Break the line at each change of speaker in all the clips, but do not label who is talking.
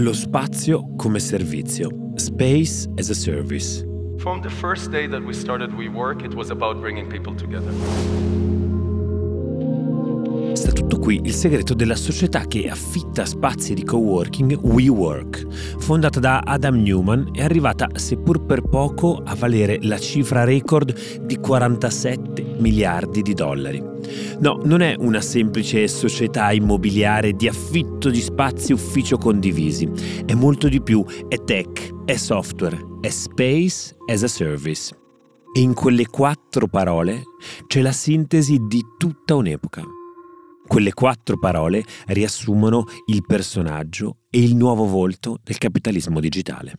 Lo spazio come servizio. Space as a service.
From the first day that we started WeWork, it was about bringing people together.
Tutto qui il segreto della società che affitta spazi di coworking WeWork. Fondata da Adam Newman, è arrivata, seppur per poco, a valere la cifra record di 47 miliardi di dollari. No, non è una semplice società immobiliare di affitto di spazi ufficio condivisi. È molto di più, è tech, è software, è space as a service. E in quelle quattro parole c'è la sintesi di tutta un'epoca. Quelle quattro parole riassumono il personaggio e il nuovo volto del capitalismo digitale.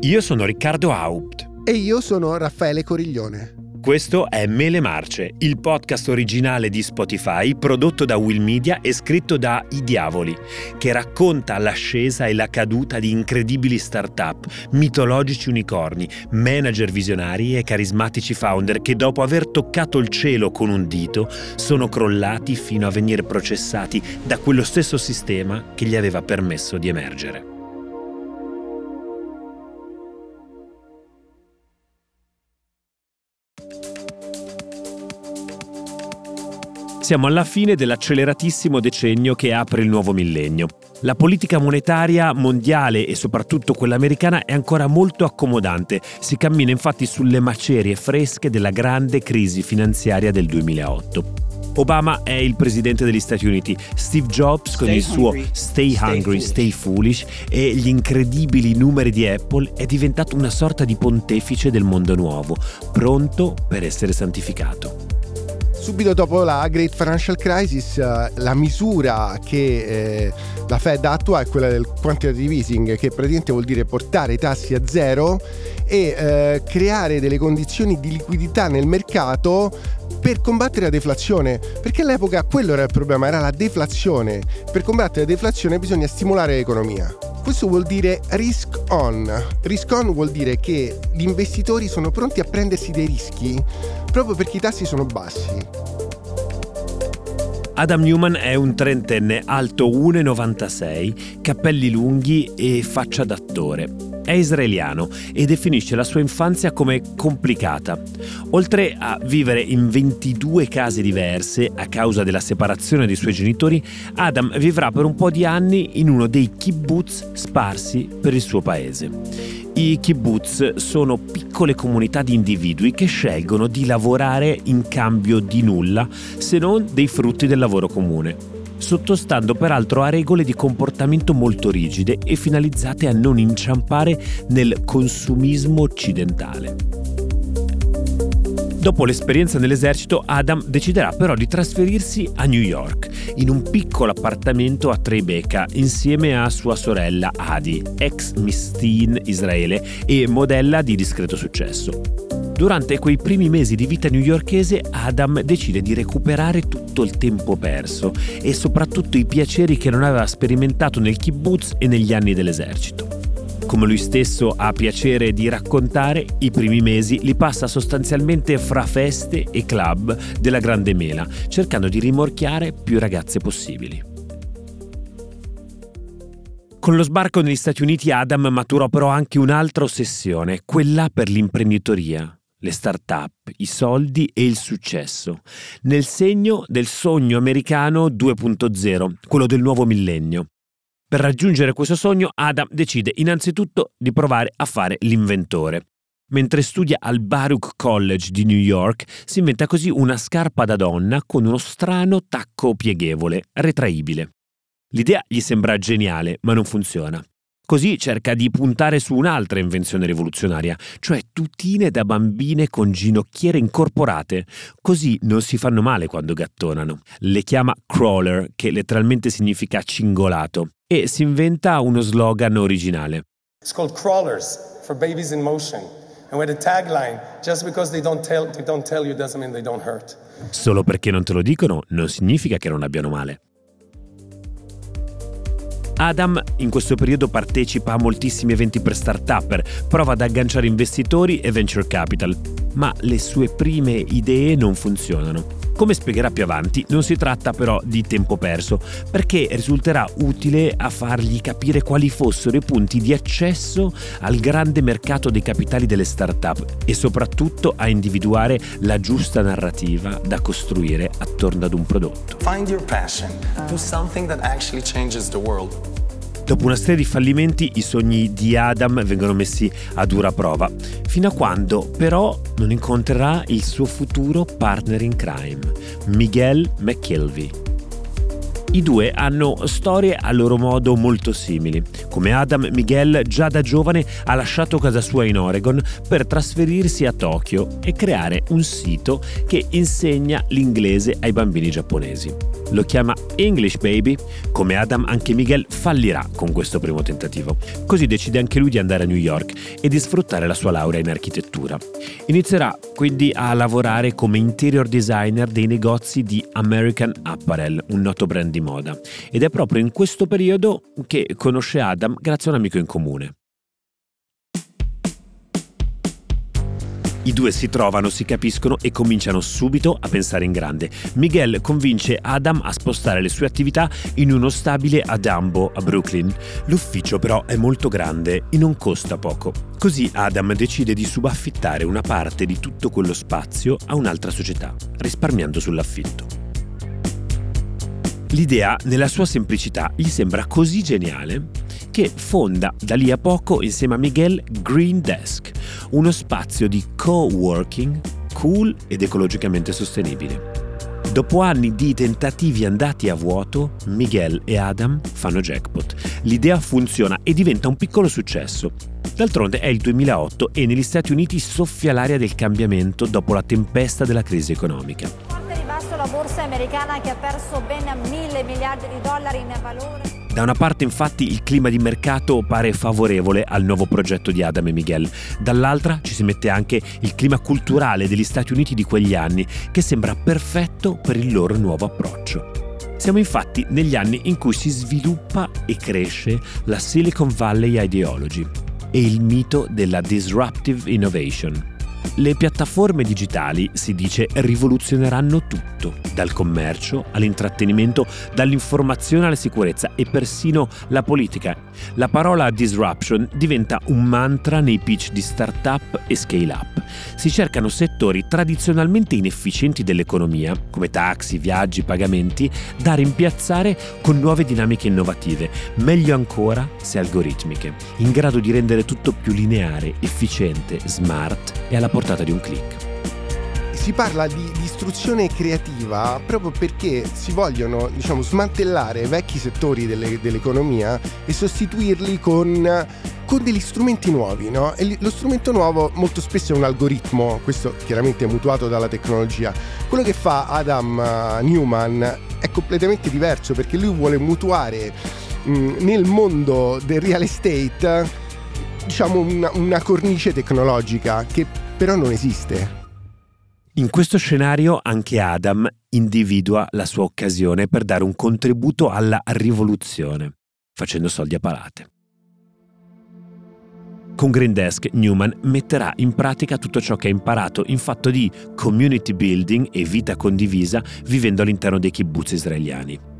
Io sono Riccardo Haupt.
E io sono Raffaele Coriglione.
Questo è Mele Marce, il podcast originale di Spotify prodotto da Will Media e scritto da I Diavoli, che racconta l'ascesa e la caduta di incredibili start-up, mitologici unicorni, manager visionari e carismatici founder che dopo aver toccato il cielo con un dito sono crollati fino a venire processati da quello stesso sistema che gli aveva permesso di emergere. Siamo alla fine dell'acceleratissimo decennio che apre il nuovo millennio. La politica monetaria mondiale e soprattutto quella americana è ancora molto accomodante, si cammina infatti sulle macerie fresche della grande crisi finanziaria del 2008. Obama è il presidente degli Stati Uniti, Steve Jobs con il suo Stay Hungry, Stay Foolish e gli incredibili numeri di Apple è diventato una sorta di pontefice del mondo nuovo, pronto per essere santificato.
Subito dopo la Great Financial Crisis, eh, la misura che eh, la Fed attua è quella del quantitative easing, che praticamente vuol dire portare i tassi a zero e eh, creare delle condizioni di liquidità nel mercato per combattere la deflazione, perché all'epoca quello era il problema, era la deflazione. Per combattere la deflazione bisogna stimolare l'economia. Questo vuol dire risk on. Risk on vuol dire che gli investitori sono pronti a prendersi dei rischi proprio perché i tassi sono bassi.
Adam Newman è un trentenne alto 1,96, capelli lunghi e faccia d'attore. È israeliano e definisce la sua infanzia come complicata. Oltre a vivere in 22 case diverse a causa della separazione dei suoi genitori, Adam vivrà per un po' di anni in uno dei kibbutz sparsi per il suo paese. I kibbutz sono piccole comunità di individui che scelgono di lavorare in cambio di nulla se non dei frutti del lavoro comune sottostando peraltro a regole di comportamento molto rigide e finalizzate a non inciampare nel consumismo occidentale. Dopo l'esperienza nell'esercito, Adam deciderà però di trasferirsi a New York, in un piccolo appartamento a Tribeca, insieme a sua sorella Adi, ex Miss Teen Israele e modella di discreto successo. Durante quei primi mesi di vita newyorkese Adam decide di recuperare tutto il tempo perso e soprattutto i piaceri che non aveva sperimentato nel kibbutz e negli anni dell'esercito. Come lui stesso ha piacere di raccontare, i primi mesi li passa sostanzialmente fra feste e club della Grande Mela, cercando di rimorchiare più ragazze possibili. Con lo sbarco negli Stati Uniti Adam maturò però anche un'altra ossessione, quella per l'imprenditoria le start-up, i soldi e il successo, nel segno del sogno americano 2.0, quello del nuovo millennio. Per raggiungere questo sogno, Adam decide innanzitutto di provare a fare l'inventore. Mentre studia al Baruch College di New York, si inventa così una scarpa da donna con uno strano tacco pieghevole, retraibile. L'idea gli sembra geniale, ma non funziona. Così cerca di puntare su un'altra invenzione rivoluzionaria, cioè tutine da bambine con ginocchiere incorporate. Così non si fanno male quando gattonano. Le chiama crawler, che letteralmente significa cingolato, e si inventa uno slogan originale.
It's called crawlers for babies in motion. And with a tagline, just because they don't tell, they don't tell you doesn't mean they don't hurt.
Solo perché non te lo dicono non significa che non abbiano male. Adam in questo periodo partecipa a moltissimi eventi per start-up, prova ad agganciare investitori e venture capital, ma le sue prime idee non funzionano. Come spiegherà più avanti, non si tratta però di tempo perso, perché risulterà utile a fargli capire quali fossero i punti di accesso al grande mercato dei capitali delle start-up e soprattutto a individuare la giusta narrativa da costruire attorno ad un prodotto.
Find your passion. Do something that actually changes the world.
Dopo una serie di fallimenti i sogni di Adam vengono messi a dura prova, fino a quando però non incontrerà il suo futuro partner in crime, Miguel McKelvey. I due hanno storie a loro modo molto simili. Come Adam, Miguel già da giovane ha lasciato casa sua in Oregon per trasferirsi a Tokyo e creare un sito che insegna l'inglese ai bambini giapponesi. Lo chiama English Baby. Come Adam, anche Miguel fallirà con questo primo tentativo. Così decide anche lui di andare a New York e di sfruttare la sua laurea in architettura. Inizierà quindi a lavorare come interior designer dei negozi di American Apparel, un noto brand di moda. Ed è proprio in questo periodo che conosce Adam grazie a un amico in comune. I due si trovano, si capiscono e cominciano subito a pensare in grande. Miguel convince Adam a spostare le sue attività in uno stabile a Dumbo, a Brooklyn. L'ufficio però è molto grande e non costa poco. Così Adam decide di subaffittare una parte di tutto quello spazio a un'altra società, risparmiando sull'affitto. L'idea, nella sua semplicità, gli sembra così geniale che fonda da lì a poco insieme a Miguel Green Desk, uno spazio di co-working cool ed ecologicamente sostenibile. Dopo anni di tentativi andati a vuoto, Miguel e Adam fanno jackpot. L'idea funziona e diventa un piccolo successo. D'altronde è il 2008 e negli Stati Uniti soffia l'aria del cambiamento dopo la tempesta della crisi economica.
La borsa americana che ha perso ben mille miliardi di dollari in valore.
Da una parte infatti il clima di mercato pare favorevole al nuovo progetto di Adam e Miguel, dall'altra ci si mette anche il clima culturale degli Stati Uniti di quegli anni che sembra perfetto per il loro nuovo approccio. Siamo infatti negli anni in cui si sviluppa e cresce la Silicon Valley Ideology e il mito della disruptive innovation le piattaforme digitali, si dice, rivoluzioneranno tutto, dal commercio all'intrattenimento, dall'informazione alla sicurezza e persino la politica. La parola disruption diventa un mantra nei pitch di start-up e scale-up. Si cercano settori tradizionalmente inefficienti dell'economia, come taxi, viaggi, pagamenti, da rimpiazzare con nuove dinamiche innovative, meglio ancora se algoritmiche, in grado di rendere tutto più lineare, efficiente, smart e alla portata di un click.
Si parla di, di istruzione creativa proprio perché si vogliono diciamo, smantellare vecchi settori delle, dell'economia e sostituirli con, con degli strumenti nuovi. No? E lo strumento nuovo molto spesso è un algoritmo, questo chiaramente è mutuato dalla tecnologia. Quello che fa Adam uh, Newman è completamente diverso perché lui vuole mutuare mh, mm, nel mondo del real estate diciamo una, una cornice tecnologica che però non esiste.
In questo scenario anche Adam individua la sua occasione per dare un contributo alla rivoluzione, facendo soldi a palate. Con Green Desk, Newman metterà in pratica tutto ciò che ha imparato in fatto di community building e vita condivisa vivendo all'interno dei kibbutz israeliani.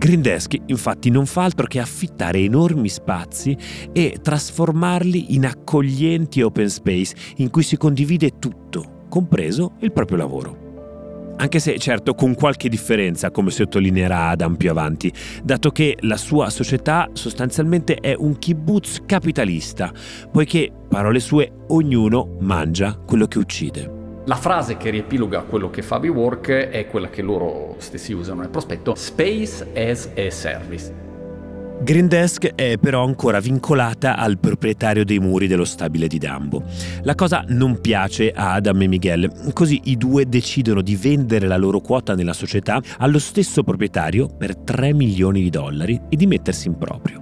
Green Desk infatti non fa altro che affittare enormi spazi e trasformarli in accoglienti open space in cui si condivide tutto, compreso il proprio lavoro. Anche se certo con qualche differenza, come sottolineerà Adam più avanti, dato che la sua società sostanzialmente è un kibbutz capitalista, poiché, parole sue, ognuno mangia quello che uccide.
La frase che riepiloga quello che fa WeWork è quella che loro stessi usano nel prospetto, Space as a Service.
Green Desk è però ancora vincolata al proprietario dei muri dello stabile di Dumbo. La cosa non piace a Adam e Miguel, così i due decidono di vendere la loro quota nella società allo stesso proprietario per 3 milioni di dollari e di mettersi in proprio.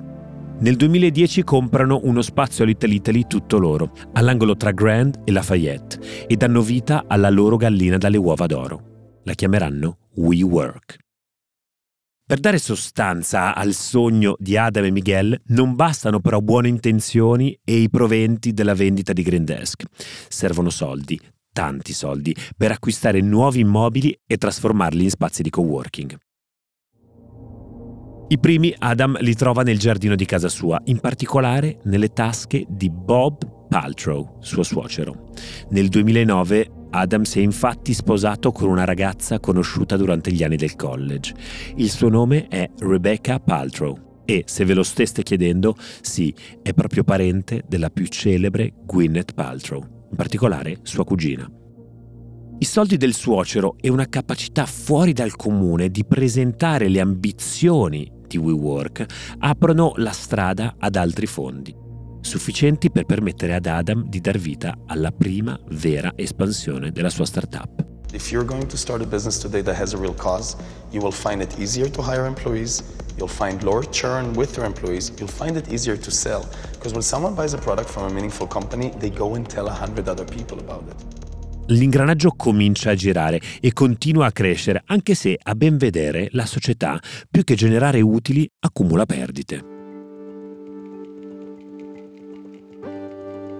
Nel 2010 comprano uno spazio all'Italy Italy tutto loro, all'angolo tra Grand e Lafayette, e danno vita alla loro gallina dalle uova d'oro. La chiameranno WeWork. Per dare sostanza al sogno di Adam e Miguel non bastano però buone intenzioni e i proventi della vendita di Green Desk. Servono soldi, tanti soldi per acquistare nuovi immobili e trasformarli in spazi di coworking. I primi Adam li trova nel giardino di casa sua, in particolare nelle tasche di Bob Paltrow, suo suocero. Nel 2009 Adam si è infatti sposato con una ragazza conosciuta durante gli anni del college. Il suo nome è Rebecca Paltrow e, se ve lo steste chiedendo, sì, è proprio parente della più celebre Gwyneth Paltrow, in particolare sua cugina. I soldi del suocero e una capacità fuori dal comune di presentare le ambizioni di WeWork aprono la strada ad altri fondi, sufficienti per permettere ad Adam di dar vita alla prima vera espansione della sua startup.
If you're going to start a business today that has a real cause, you will find it easier to hire employees, you'll find lower churn with your employees, you'll find it easier to sell. Because when someone buys a product from a meaningful company, they go and tell a hundred other people about it
l'ingranaggio comincia a girare e continua a crescere, anche se a ben vedere la società, più che generare utili, accumula perdite.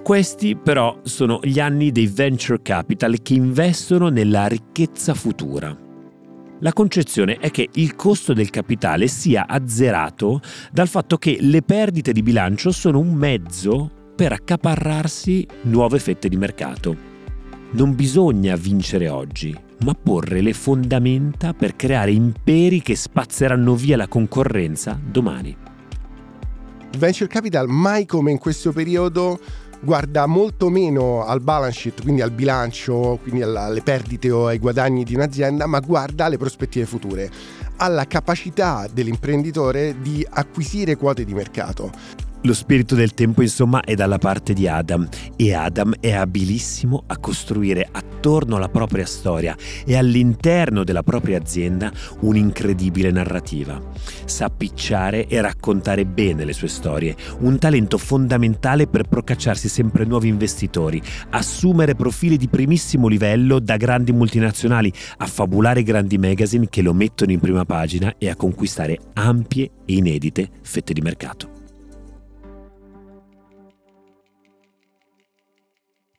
Questi però sono gli anni dei venture capital che investono nella ricchezza futura. La concezione è che il costo del capitale sia azzerato dal fatto che le perdite di bilancio sono un mezzo per accaparrarsi nuove fette di mercato. Non bisogna vincere oggi, ma porre le fondamenta per creare imperi che spazzeranno via la concorrenza domani.
Venture Capital mai come in questo periodo guarda molto meno al balance sheet, quindi al bilancio, quindi alle perdite o ai guadagni di un'azienda, ma guarda alle prospettive future, alla capacità dell'imprenditore di acquisire quote di mercato.
Lo spirito del tempo insomma è dalla parte di Adam e Adam è abilissimo a costruire attorno alla propria storia e all'interno della propria azienda un'incredibile narrativa. Sa picciare e raccontare bene le sue storie, un talento fondamentale per procacciarsi sempre nuovi investitori, assumere profili di primissimo livello da grandi multinazionali, affabulare grandi magazine che lo mettono in prima pagina e a conquistare ampie e inedite fette di mercato.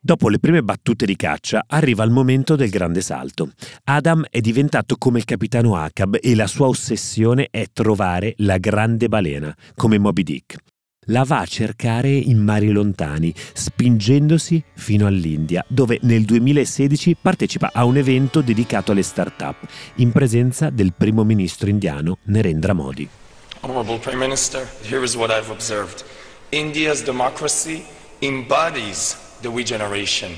Dopo le prime battute di caccia arriva il momento del grande salto. Adam è diventato come il capitano Acab e la sua ossessione è trovare la grande balena, come Moby Dick. La va a cercare in mari lontani, spingendosi fino all'India, dove nel 2016 partecipa a un evento dedicato alle start-up, in presenza del primo ministro indiano Narendra Modi.
Honorable Prime Minister, here is what I've observed. India's democracy embodies the We Generation.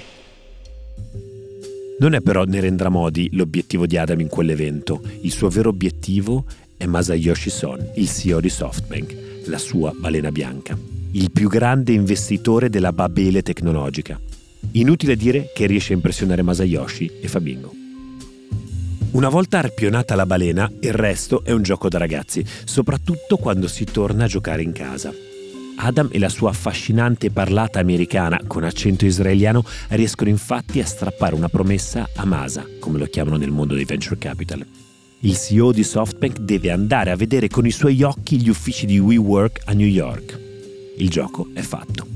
Non è però Narendra Modi l'obiettivo di Adam in quell'evento. Il suo vero obiettivo è Masayoshi Son, il CEO di SoftBank, la sua balena bianca, il più grande investitore della Babele tecnologica. Inutile dire che riesce a impressionare Masayoshi e fa bingo. Una volta arpionata la balena, il resto è un gioco da ragazzi, soprattutto quando si torna a giocare in casa. Adam e la sua affascinante parlata americana con accento israeliano riescono infatti a strappare una promessa a Masa, come lo chiamano nel mondo dei venture capital. Il CEO di SoftBank deve andare a vedere con i suoi occhi gli uffici di WeWork a New York. Il gioco è fatto.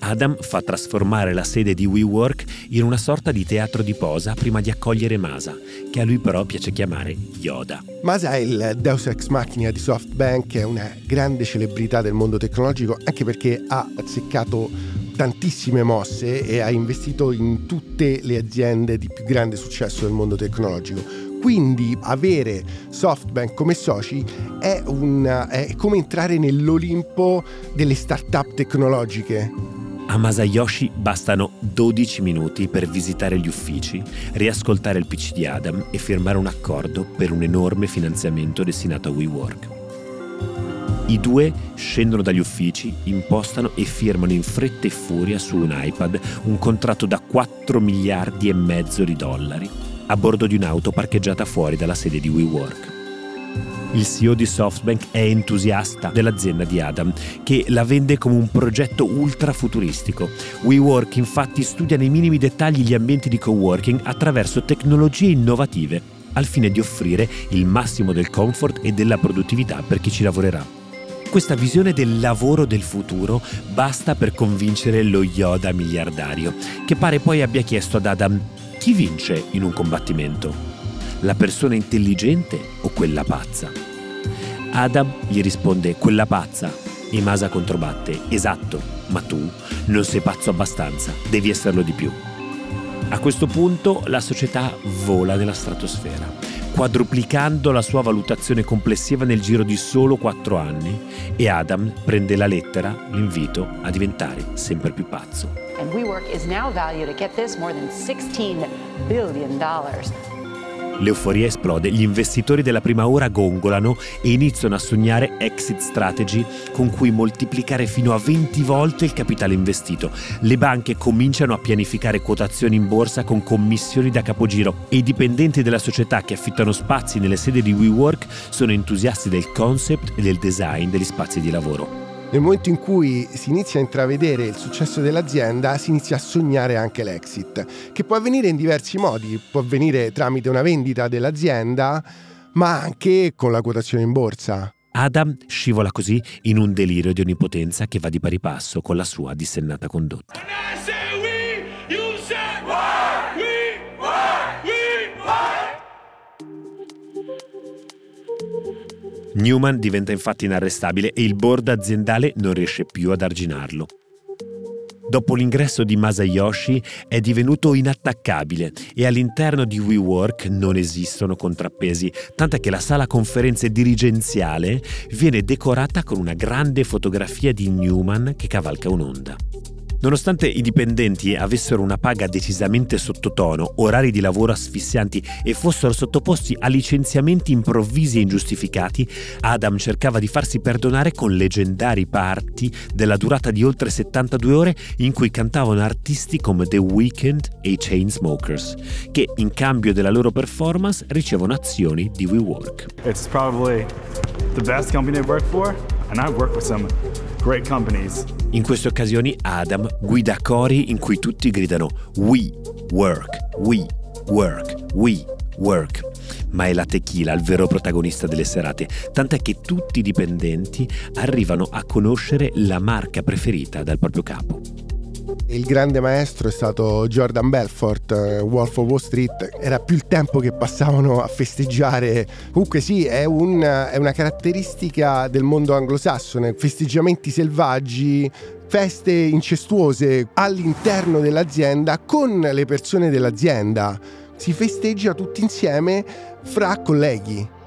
Adam fa trasformare la sede di WeWork in una sorta di teatro di posa prima di accogliere Masa, che a lui però piace chiamare Yoda.
Masa è il Deus Ex Machina di SoftBank, è una grande celebrità del mondo tecnologico, anche perché ha azzeccato tantissime mosse e ha investito in tutte le aziende di più grande successo del mondo tecnologico. Quindi avere SoftBank come soci è, un, è come entrare nell'Olimpo delle start-up tecnologiche
a Masayoshi bastano 12 minuti per visitare gli uffici, riascoltare il PC di Adam e firmare un accordo per un enorme finanziamento destinato a WeWork. I due scendono dagli uffici, impostano e firmano in fretta e furia su un iPad un contratto da 4 miliardi e mezzo di dollari a bordo di un'auto parcheggiata fuori dalla sede di WeWork. Il CEO di SoftBank è entusiasta dell'azienda di Adam, che la vende come un progetto ultra futuristico. WeWork infatti studia nei minimi dettagli gli ambienti di coworking attraverso tecnologie innovative, al fine di offrire il massimo del comfort e della produttività per chi ci lavorerà. Questa visione del lavoro del futuro basta per convincere lo Yoda miliardario, che pare poi abbia chiesto ad Adam chi vince in un combattimento? La persona intelligente o quella pazza? Adam gli risponde quella pazza e Masa controbatte esatto, ma tu non sei pazzo abbastanza, devi esserlo di più. A questo punto la società vola nella stratosfera, quadruplicando la sua valutazione complessiva nel giro di solo quattro anni e Adam prende la lettera, l'invito a diventare sempre più pazzo.
And WeWork is now valued at get this more than 16 billion dollars.
L'euforia esplode, gli investitori della prima ora gongolano e iniziano a sognare exit strategy con cui moltiplicare fino a 20 volte il capitale investito. Le banche cominciano a pianificare quotazioni in borsa con commissioni da capogiro e i dipendenti della società che affittano spazi nelle sedi di WeWork sono entusiasti del concept e del design degli spazi di lavoro.
Nel momento in cui si inizia a intravedere il successo dell'azienda, si inizia a sognare anche l'exit, che può avvenire in diversi modi, può avvenire tramite una vendita dell'azienda, ma anche con la quotazione in borsa.
Adam scivola così in un delirio di onnipotenza che va di pari passo con la sua dissennata condotta. Newman diventa infatti inarrestabile e il board aziendale non riesce più ad arginarlo. Dopo l'ingresso di Masayoshi è divenuto inattaccabile e all'interno di WeWork non esistono contrappesi, tant'è che la sala conferenze dirigenziale viene decorata con una grande fotografia di Newman che cavalca un'onda. Nonostante i dipendenti avessero una paga decisamente sottotono, orari di lavoro asfissianti e fossero sottoposti a licenziamenti improvvisi e ingiustificati, Adam cercava di farsi perdonare con leggendari party della durata di oltre 72 ore in cui cantavano artisti come The Weeknd e i Chainsmokers, che in cambio della loro performance ricevono azioni di WeWork.
It's probably the best company I've worked for and I've worked with some.
In queste occasioni Adam guida cori in cui tutti gridano We work, we work, we work. Ma è la tequila il vero protagonista delle serate, tant'è che tutti i dipendenti arrivano a conoscere la marca preferita dal proprio capo.
Il grande maestro è stato Jordan Belfort, eh, Wolf of Wall Street. Era più il tempo che passavano a festeggiare. Comunque sì, è, un, è una caratteristica del mondo anglosassone. Festeggiamenti selvaggi, feste incestuose all'interno dell'azienda con le persone dell'azienda. Si festeggia tutti insieme fra colleghi.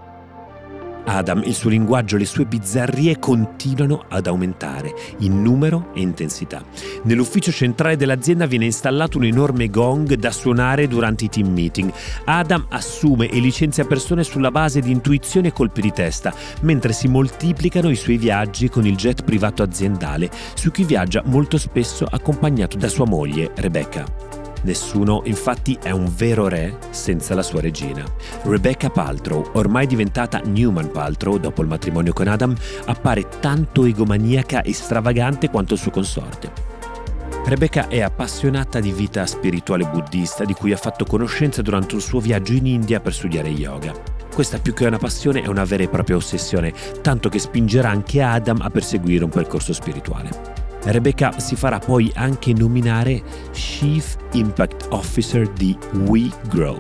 Adam, il suo linguaggio, le sue bizzarrie continuano ad aumentare in numero e intensità. Nell'ufficio centrale dell'azienda viene installato un enorme gong da suonare durante i team meeting. Adam assume e licenzia persone sulla base di intuizione e colpi di testa, mentre si moltiplicano i suoi viaggi con il jet privato aziendale, su cui viaggia molto spesso accompagnato da sua moglie, Rebecca. Nessuno infatti è un vero re senza la sua regina. Rebecca Paltrow, ormai diventata Newman Paltrow dopo il matrimonio con Adam, appare tanto egomaniaca e stravagante quanto il suo consorte. Rebecca è appassionata di vita spirituale buddista di cui ha fatto conoscenza durante un suo viaggio in India per studiare yoga. Questa più che una passione è una vera e propria ossessione, tanto che spingerà anche Adam a perseguire un percorso spirituale. Rebecca si farà poi anche nominare Chief Impact Officer di WeGrow,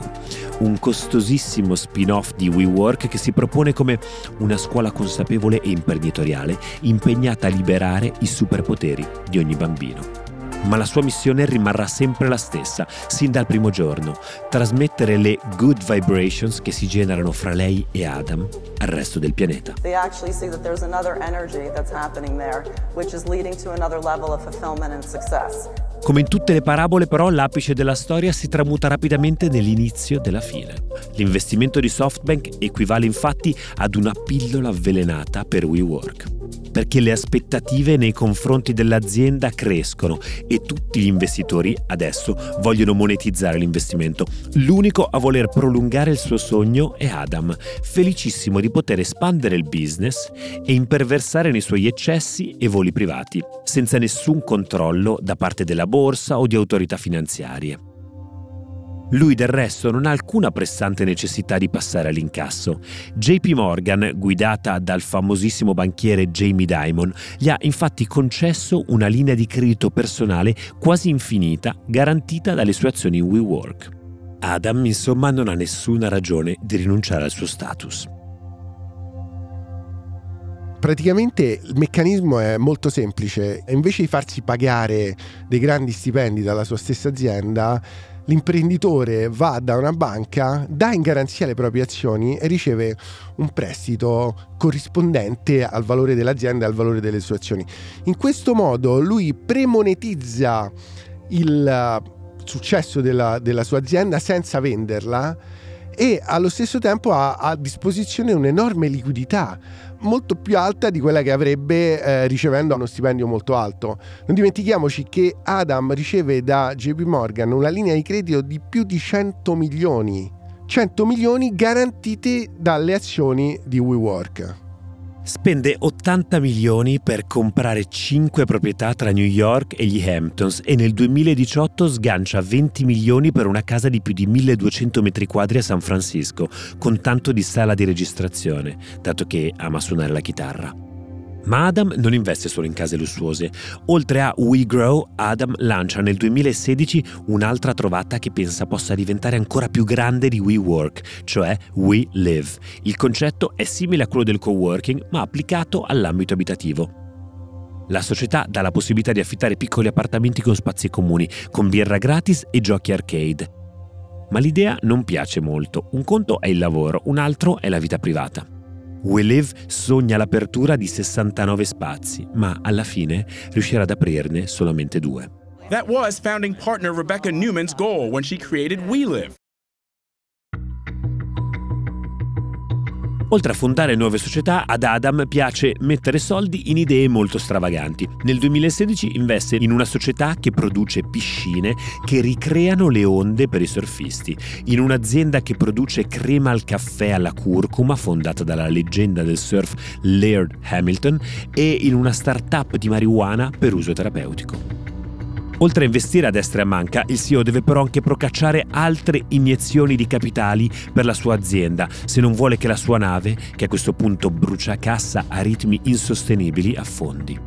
un costosissimo spin-off di WeWork che si propone come una scuola consapevole e imprenditoriale impegnata a liberare i superpoteri di ogni bambino ma la sua missione rimarrà sempre la stessa, sin dal primo giorno, trasmettere le good vibrations che si generano fra lei e Adam al resto del pianeta. They actually see that there's another energy that's happening there, which is leading to another level of fulfillment and success. Come in tutte le parabole però l'apice della storia si tramuta rapidamente nell'inizio della fine. L'investimento di SoftBank equivale infatti ad una pillola avvelenata per WeWork perché le aspettative nei confronti dell'azienda crescono e tutti gli investitori adesso vogliono monetizzare l'investimento. L'unico a voler prolungare il suo sogno è Adam, felicissimo di poter espandere il business e imperversare nei suoi eccessi e voli privati, senza nessun controllo da parte della borsa o di autorità finanziarie. Lui del resto non ha alcuna pressante necessità di passare all'incasso. JP Morgan, guidata dal famosissimo banchiere Jamie Dimon, gli ha infatti concesso una linea di credito personale quasi infinita garantita dalle sue azioni in WeWork. Adam insomma non ha nessuna ragione di rinunciare al suo status
praticamente il meccanismo è molto semplice. Invece di farsi pagare dei grandi stipendi dalla sua stessa azienda, l'imprenditore va da una banca, dà in garanzia le proprie azioni e riceve un prestito corrispondente al valore dell'azienda e al valore delle sue azioni. In questo modo lui premonetizza il successo della, della sua azienda senza venderla e allo stesso tempo ha a disposizione un'enorme liquidità molto più alta di quella che avrebbe eh, ricevendo uno stipendio molto alto. Non dimentichiamoci che Adam riceve da JP Morgan una linea di credito di più di 100 milioni. 100 milioni garantiti dalle azioni di WeWork
spende 80 milioni per comprare 5 proprietà tra New York e gli Hamptons e nel 2018 sgancia 20 milioni per una casa di più di 1200 metri quadri a San Francisco, con tanto di sala di registrazione, dato che ama suonare la chitarra. Ma Adam non investe solo in case lussuose. Oltre a WeGrow, Adam lancia nel 2016 un'altra trovata che pensa possa diventare ancora più grande di WeWork, cioè WeLive. Il concetto è simile a quello del coworking, ma applicato all'ambito abitativo. La società dà la possibilità di affittare piccoli appartamenti con spazi comuni, con birra gratis e giochi arcade. Ma l'idea non piace molto. Un conto è il lavoro, un altro è la vita privata. WeLive sogna l'apertura di 69 spazi, ma alla fine riuscirà ad aprirne solamente due.
That was founding partner Rebecca Newman's goal when she created WeLive.
Oltre a fondare nuove società, ad Adam piace mettere soldi in idee molto stravaganti. Nel 2016 investe in una società che produce piscine che ricreano le onde per i surfisti, in un'azienda che produce crema al caffè alla curcuma fondata dalla leggenda del surf Laird Hamilton e in una start-up di marijuana per uso terapeutico. Oltre a investire a destra e a manca, il CEO deve però anche procacciare altre iniezioni di capitali per la sua azienda, se non vuole che la sua nave, che a questo punto brucia cassa a ritmi insostenibili, affondi.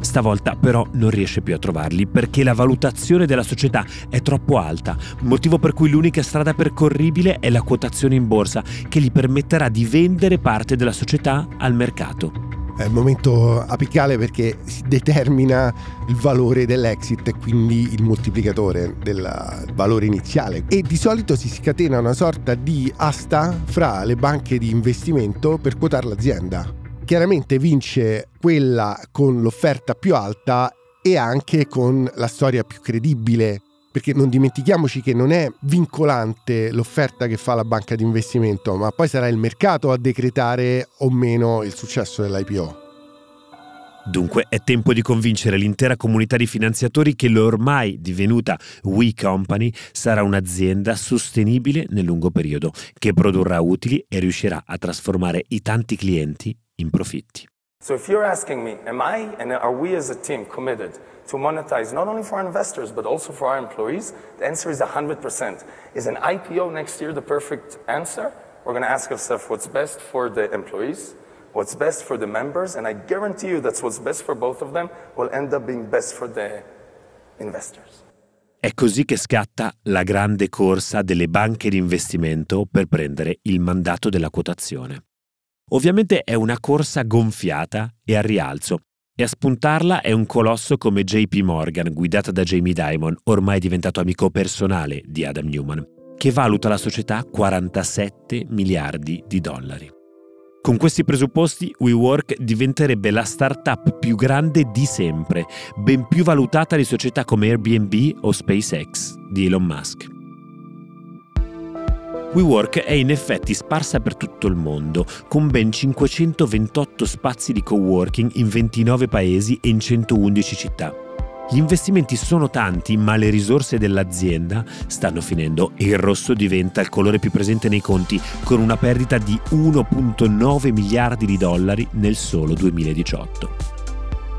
Stavolta però non riesce più a trovarli perché la valutazione della società è troppo alta, motivo per cui l'unica strada percorribile è la quotazione in borsa che gli permetterà di vendere parte della società al mercato
è il momento apicale perché si determina il valore dell'exit e quindi il moltiplicatore del valore iniziale e di solito si scatena una sorta di asta fra le banche di investimento per quotare l'azienda. Chiaramente vince quella con l'offerta più alta e anche con la storia più credibile perché non dimentichiamoci che non è vincolante l'offerta che fa la banca di investimento, ma poi sarà il mercato a decretare o meno il successo dell'IPO.
Dunque è tempo di convincere l'intera comunità di finanziatori che l'ormai divenuta We Company sarà un'azienda sostenibile nel lungo periodo, che produrrà utili e riuscirà a trasformare i tanti clienti in profitti.
So if you're asking me, am I and are we as a team committed to monetize not only for our investors but also for our employees? The answer is 100%. Is an IPO next year the perfect answer? We're going to ask ourselves what's best for the employees, what's best for the members, and I guarantee you that's what's best for both of them will end up being best for the investors.
È così che scatta la grande corsa delle banche di investimento per prendere il mandato della quotazione. Ovviamente è una corsa gonfiata e a rialzo, e a spuntarla è un colosso come JP Morgan, guidata da Jamie Dimon, ormai diventato amico personale di Adam Newman, che valuta la società 47 miliardi di dollari. Con questi presupposti, WeWork diventerebbe la startup più grande di sempre, ben più valutata di società come Airbnb o SpaceX di Elon Musk. WeWork è in effetti sparsa per tutto il mondo, con ben 528 spazi di coworking in 29 paesi e in 111 città. Gli investimenti sono tanti, ma le risorse dell'azienda stanno finendo e il rosso diventa il colore più presente nei conti, con una perdita di 1.9 miliardi di dollari nel solo 2018.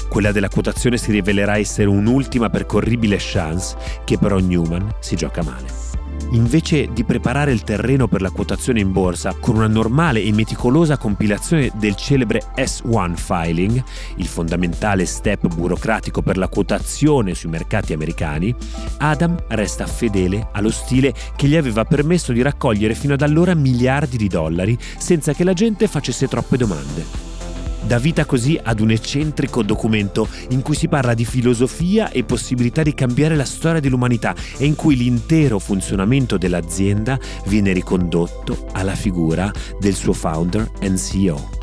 Quella della quotazione si rivelerà essere un'ultima percorribile chance che però Newman si gioca male. Invece di preparare il terreno per la quotazione in borsa con una normale e meticolosa compilazione del celebre S1 filing, il fondamentale step burocratico per la quotazione sui mercati americani, Adam resta fedele allo stile che gli aveva permesso di raccogliere fino ad allora miliardi di dollari senza che la gente facesse troppe domande. Dà vita così ad un eccentrico documento in cui si parla di filosofia e possibilità di cambiare la storia dell'umanità e in cui l'intero funzionamento dell'azienda viene ricondotto alla figura del suo founder and CEO.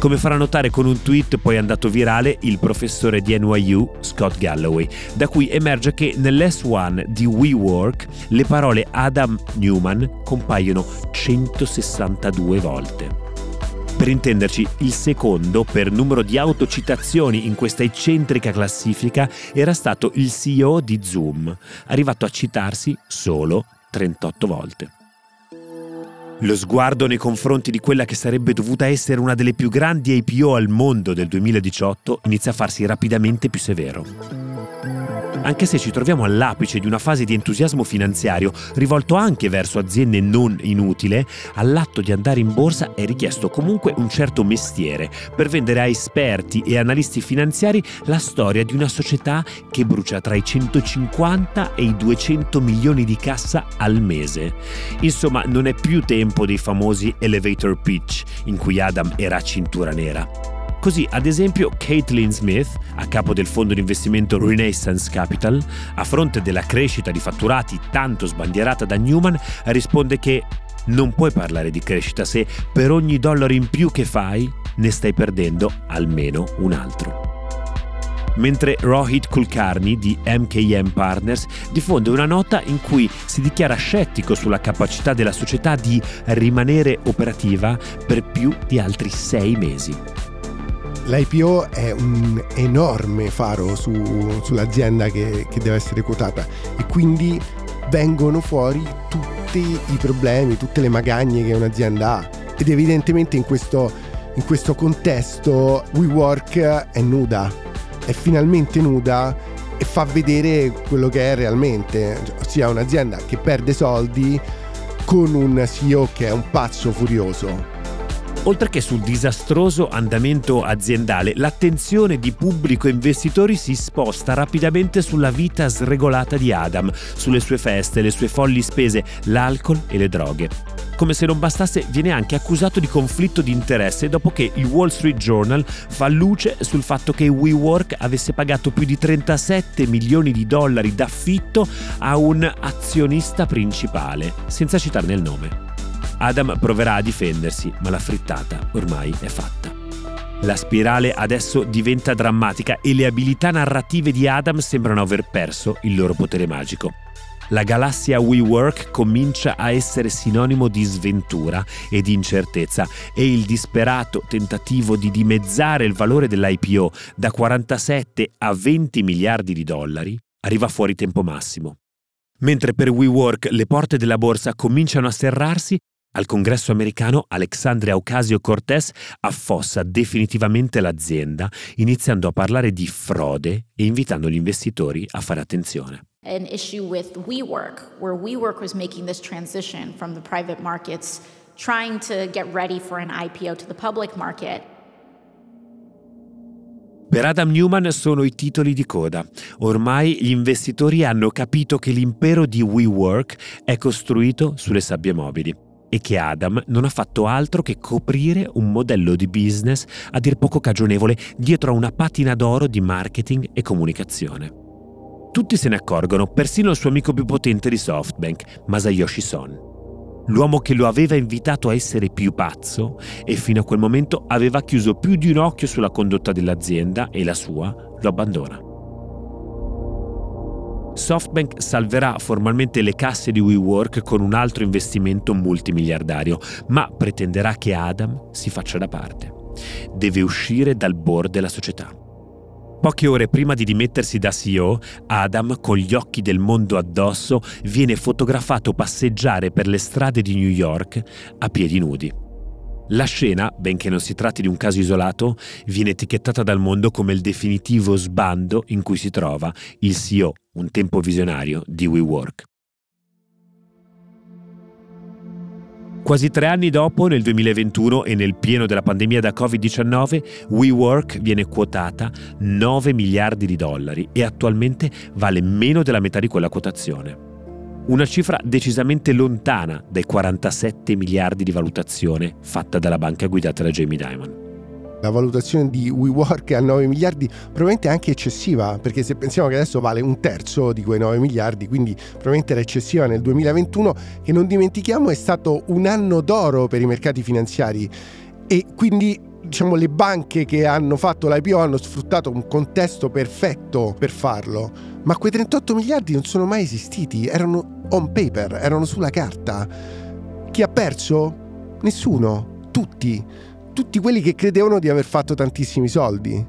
Come farà notare con un tweet poi andato virale il professore di NYU Scott Galloway, da cui emerge che nell'S1 di WeWork le parole Adam Newman compaiono 162 volte. Per intenderci, il secondo per numero di autocitazioni in questa eccentrica classifica era stato il CEO di Zoom, arrivato a citarsi solo 38 volte. Lo sguardo nei confronti di quella che sarebbe dovuta essere una delle più grandi IPO al mondo del 2018 inizia a farsi rapidamente più severo anche se ci troviamo all'apice di una fase di entusiasmo finanziario rivolto anche verso aziende non inutile, all'atto di andare in borsa è richiesto comunque un certo mestiere per vendere a esperti e analisti finanziari la storia di una società che brucia tra i 150 e i 200 milioni di cassa al mese. Insomma, non è più tempo dei famosi elevator pitch in cui Adam era a cintura nera. Così, ad esempio, Caitlin Smith, a capo del fondo di investimento Renaissance Capital, a fronte della crescita di fatturati tanto sbandierata da Newman, risponde che non puoi parlare di crescita se per ogni dollaro in più che fai ne stai perdendo almeno un altro mentre Rohit Kulkarni di MKM Partners diffonde una nota in cui si dichiara scettico sulla capacità della società di rimanere operativa per più di altri sei mesi.
L'IPO è un enorme faro su, sull'azienda che, che deve essere quotata e quindi vengono fuori tutti i problemi, tutte le magagne che un'azienda ha. Ed evidentemente in questo, in questo contesto WeWork è nuda, è finalmente nuda e fa vedere quello che è realmente, ossia un'azienda che perde soldi con un CEO che è un pazzo furioso.
Oltre che sul disastroso andamento aziendale, l'attenzione di pubblico e investitori si sposta rapidamente sulla vita sregolata di Adam, sulle sue feste, le sue folli spese, l'alcol e le droghe. Come se non bastasse, viene anche accusato di conflitto di interesse dopo che il Wall Street Journal fa luce sul fatto che WeWork avesse pagato più di 37 milioni di dollari d'affitto a un azionista principale, senza citarne il nome. Adam proverà a difendersi, ma la frittata ormai è fatta. La spirale adesso diventa drammatica e le abilità narrative di Adam sembrano aver perso il loro potere magico. La galassia WeWork comincia a essere sinonimo di sventura e di incertezza e il disperato tentativo di dimezzare il valore dell'IPO da 47 a 20 miliardi di dollari arriva fuori tempo massimo. Mentre per WeWork le porte della borsa cominciano a serrarsi, al congresso americano Alexandria Ocasio-Cortez affossa definitivamente l'azienda, iniziando a parlare di frode e invitando gli investitori a fare attenzione.
An issue with WeWork, where WeWork was making this transition from the private markets, trying to get ready for an IPO to the public market.
Per Adam Newman sono i titoli di coda. Ormai gli investitori hanno capito che l'impero di WeWork è costruito sulle sabbie mobili e che Adam non ha fatto altro che coprire un modello di business a dir poco cagionevole dietro a una patina d'oro di marketing e comunicazione. Tutti se ne accorgono, persino il suo amico più potente di SoftBank, Masayoshi Son. L'uomo che lo aveva invitato a essere più pazzo e fino a quel momento aveva chiuso più di un occhio sulla condotta dell'azienda e la sua lo abbandona. SoftBank salverà formalmente le casse di WeWork con un altro investimento multimiliardario, ma pretenderà che Adam si faccia da parte. Deve uscire dal board della società. Poche ore prima di dimettersi da CEO, Adam, con gli occhi del mondo addosso, viene fotografato passeggiare per le strade di New York a piedi nudi. La scena, benché non si tratti di un caso isolato, viene etichettata dal mondo come il definitivo sbando in cui si trova il CEO, un tempo visionario, di WeWork. Quasi tre anni dopo, nel 2021 e nel pieno della pandemia da Covid-19, WeWork viene quotata 9 miliardi di dollari e attualmente vale meno della metà di quella quotazione. Una cifra decisamente lontana dai 47 miliardi di valutazione fatta dalla banca guidata da Jamie Dimon.
La valutazione di WeWork a 9 miliardi probabilmente è anche eccessiva, perché se pensiamo che adesso vale un terzo di quei 9 miliardi, quindi probabilmente era eccessiva nel 2021, che non dimentichiamo è stato un anno d'oro per i mercati finanziari e quindi diciamo le banche che hanno fatto l'IPO hanno sfruttato un contesto perfetto per farlo, ma quei 38 miliardi non sono mai esistiti, erano on paper, erano sulla carta. Chi ha perso? Nessuno, tutti tutti quelli che credevano di aver fatto tantissimi soldi.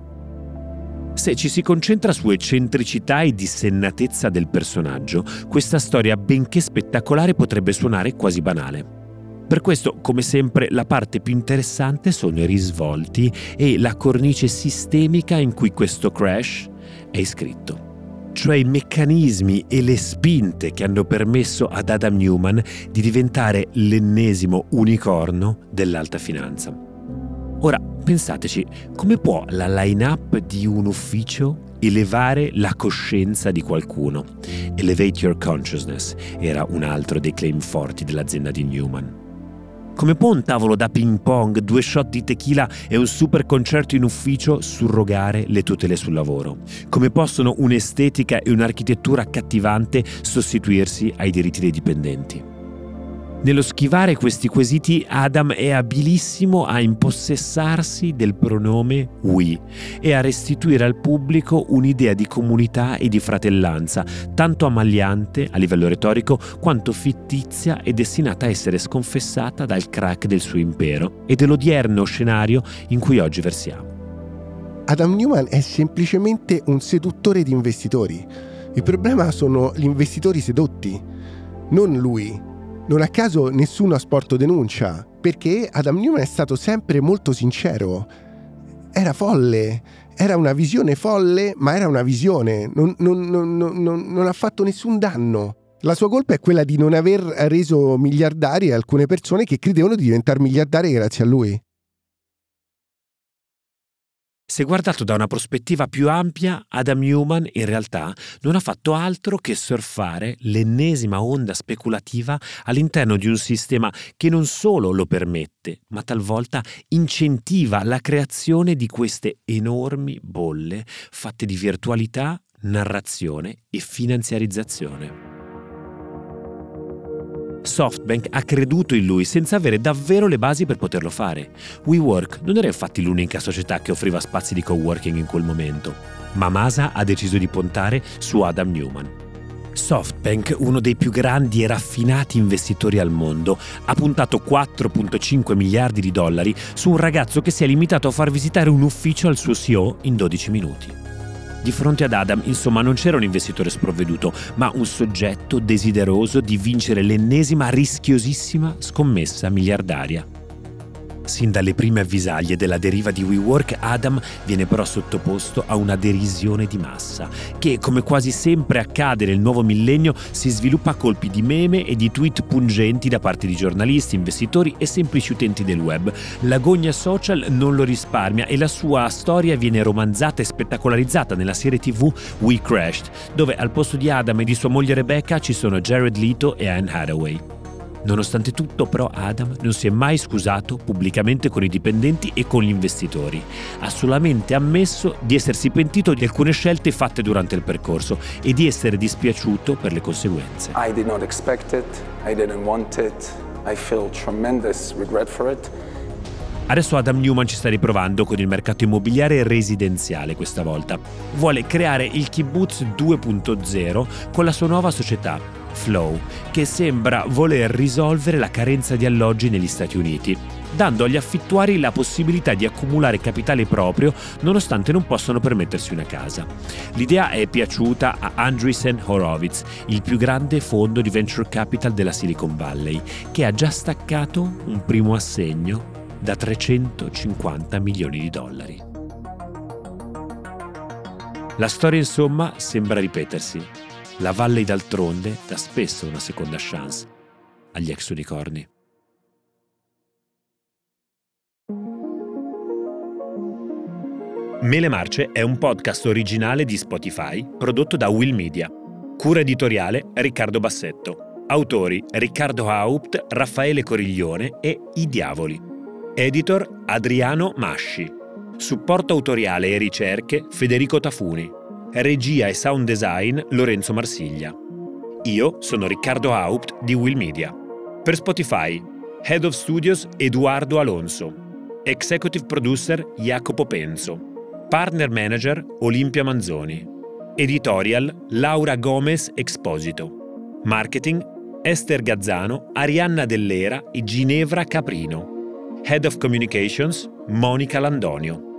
Se ci si concentra su eccentricità e dissennatezza del personaggio, questa storia, benché spettacolare, potrebbe suonare quasi banale. Per questo, come sempre, la parte più interessante sono i risvolti e la cornice sistemica in cui questo crash è iscritto cioè i meccanismi e le spinte che hanno permesso ad Adam Newman di diventare l'ennesimo unicorno dell'alta finanza. Ora, pensateci, come può la line-up di un ufficio elevare la coscienza di qualcuno? Elevate your consciousness era un altro dei claim forti dell'azienda di Newman. Come può un tavolo da ping pong, due shot di tequila e un super concerto in ufficio surrogare le tutele sul lavoro? Come possono un'estetica e un'architettura accattivante sostituirsi ai diritti dei dipendenti? Nello schivare questi quesiti Adam è abilissimo a impossessarsi del pronome we e a restituire al pubblico un'idea di comunità e di fratellanza, tanto ammagliante a livello retorico quanto fittizia e destinata a essere sconfessata dal crack del suo impero e dell'odierno scenario in cui oggi versiamo.
Adam Newman è semplicemente un seduttore di investitori. Il problema sono gli investitori sedotti, non lui. Non a caso nessuno ha sporto denuncia, perché Adam Newman è stato sempre molto sincero. Era folle, era una visione folle, ma era una visione, non, non, non, non, ha fatto nessun danno. La sua colpa è quella di non aver reso miliardari alcune persone che credevano di diventare miliardari grazie a lui.
Se guardato da una prospettiva più ampia, Adam Newman in realtà non ha fatto altro che surfare l'ennesima onda speculativa all'interno di un sistema che non solo lo permette, ma talvolta incentiva la creazione di queste enormi bolle fatte di virtualità, narrazione e finanziarizzazione. SoftBank ha creduto in lui senza avere davvero le basi per poterlo fare. WeWork non era infatti l'unica società che offriva spazi di coworking in quel momento, ma Masa ha deciso di puntare su Adam Newman. SoftBank, uno dei più grandi e raffinati investitori al mondo, ha puntato 4.5 miliardi di dollari su un ragazzo che si è limitato a far visitare un ufficio al suo CEO in 12 minuti. Di fronte ad Adam, insomma, non c'era un investitore sprovveduto, ma un soggetto desideroso di vincere l'ennesima rischiosissima scommessa miliardaria. Sin dalle prime avvisaglie della deriva di WeWork, Adam viene però sottoposto a una derisione di massa, che, come quasi sempre accade nel nuovo millennio, si sviluppa a colpi di meme e di tweet pungenti da parte di giornalisti, investitori e semplici utenti del web. L'agonia social non lo risparmia e la sua storia viene romanzata e spettacolarizzata nella serie tv We Crashed, dove al posto di Adam e di sua moglie Rebecca ci sono Jared Leto e Anne Hathaway. Nonostante tutto, però, Adam non si è mai scusato pubblicamente con i dipendenti e con gli investitori. Ha solamente ammesso di essersi pentito di alcune scelte fatte durante il percorso e di essere dispiaciuto per le conseguenze.
I did not expect it, I didn't want it, I feel tremendous regret for it.
Adesso Adam Newman ci sta riprovando con il mercato immobiliare residenziale questa volta. Vuole creare il kibbutz 2.0 con la sua nuova società, Flow, che sembra voler risolvere la carenza di alloggi negli Stati Uniti, dando agli affittuari la possibilità di accumulare capitale proprio nonostante non possano permettersi una casa. L'idea è piaciuta a Andreessen Horowitz, il più grande fondo di venture capital della Silicon Valley, che ha già staccato un primo assegno da 350 milioni di dollari. La storia insomma sembra ripetersi la valle d'altronde dà spesso una seconda chance agli ex unicorni. Mele Marce è un podcast originale di Spotify prodotto da Will Media. Cura editoriale Riccardo Bassetto. Autori Riccardo Haupt, Raffaele Coriglione e I Diavoli. Editor Adriano Masci. Supporto autoriale e ricerche Federico Tafuni. Regia e sound design Lorenzo Marsiglia. Io sono Riccardo Haupt di Will Media. Per Spotify, Head of Studios Eduardo Alonso. Executive Producer Jacopo Penzo. Partner Manager Olimpia Manzoni. Editorial Laura Gomez Exposito. Marketing Esther Gazzano, Arianna Dell'Era e Ginevra Caprino. Head of Communications Monica Landonio.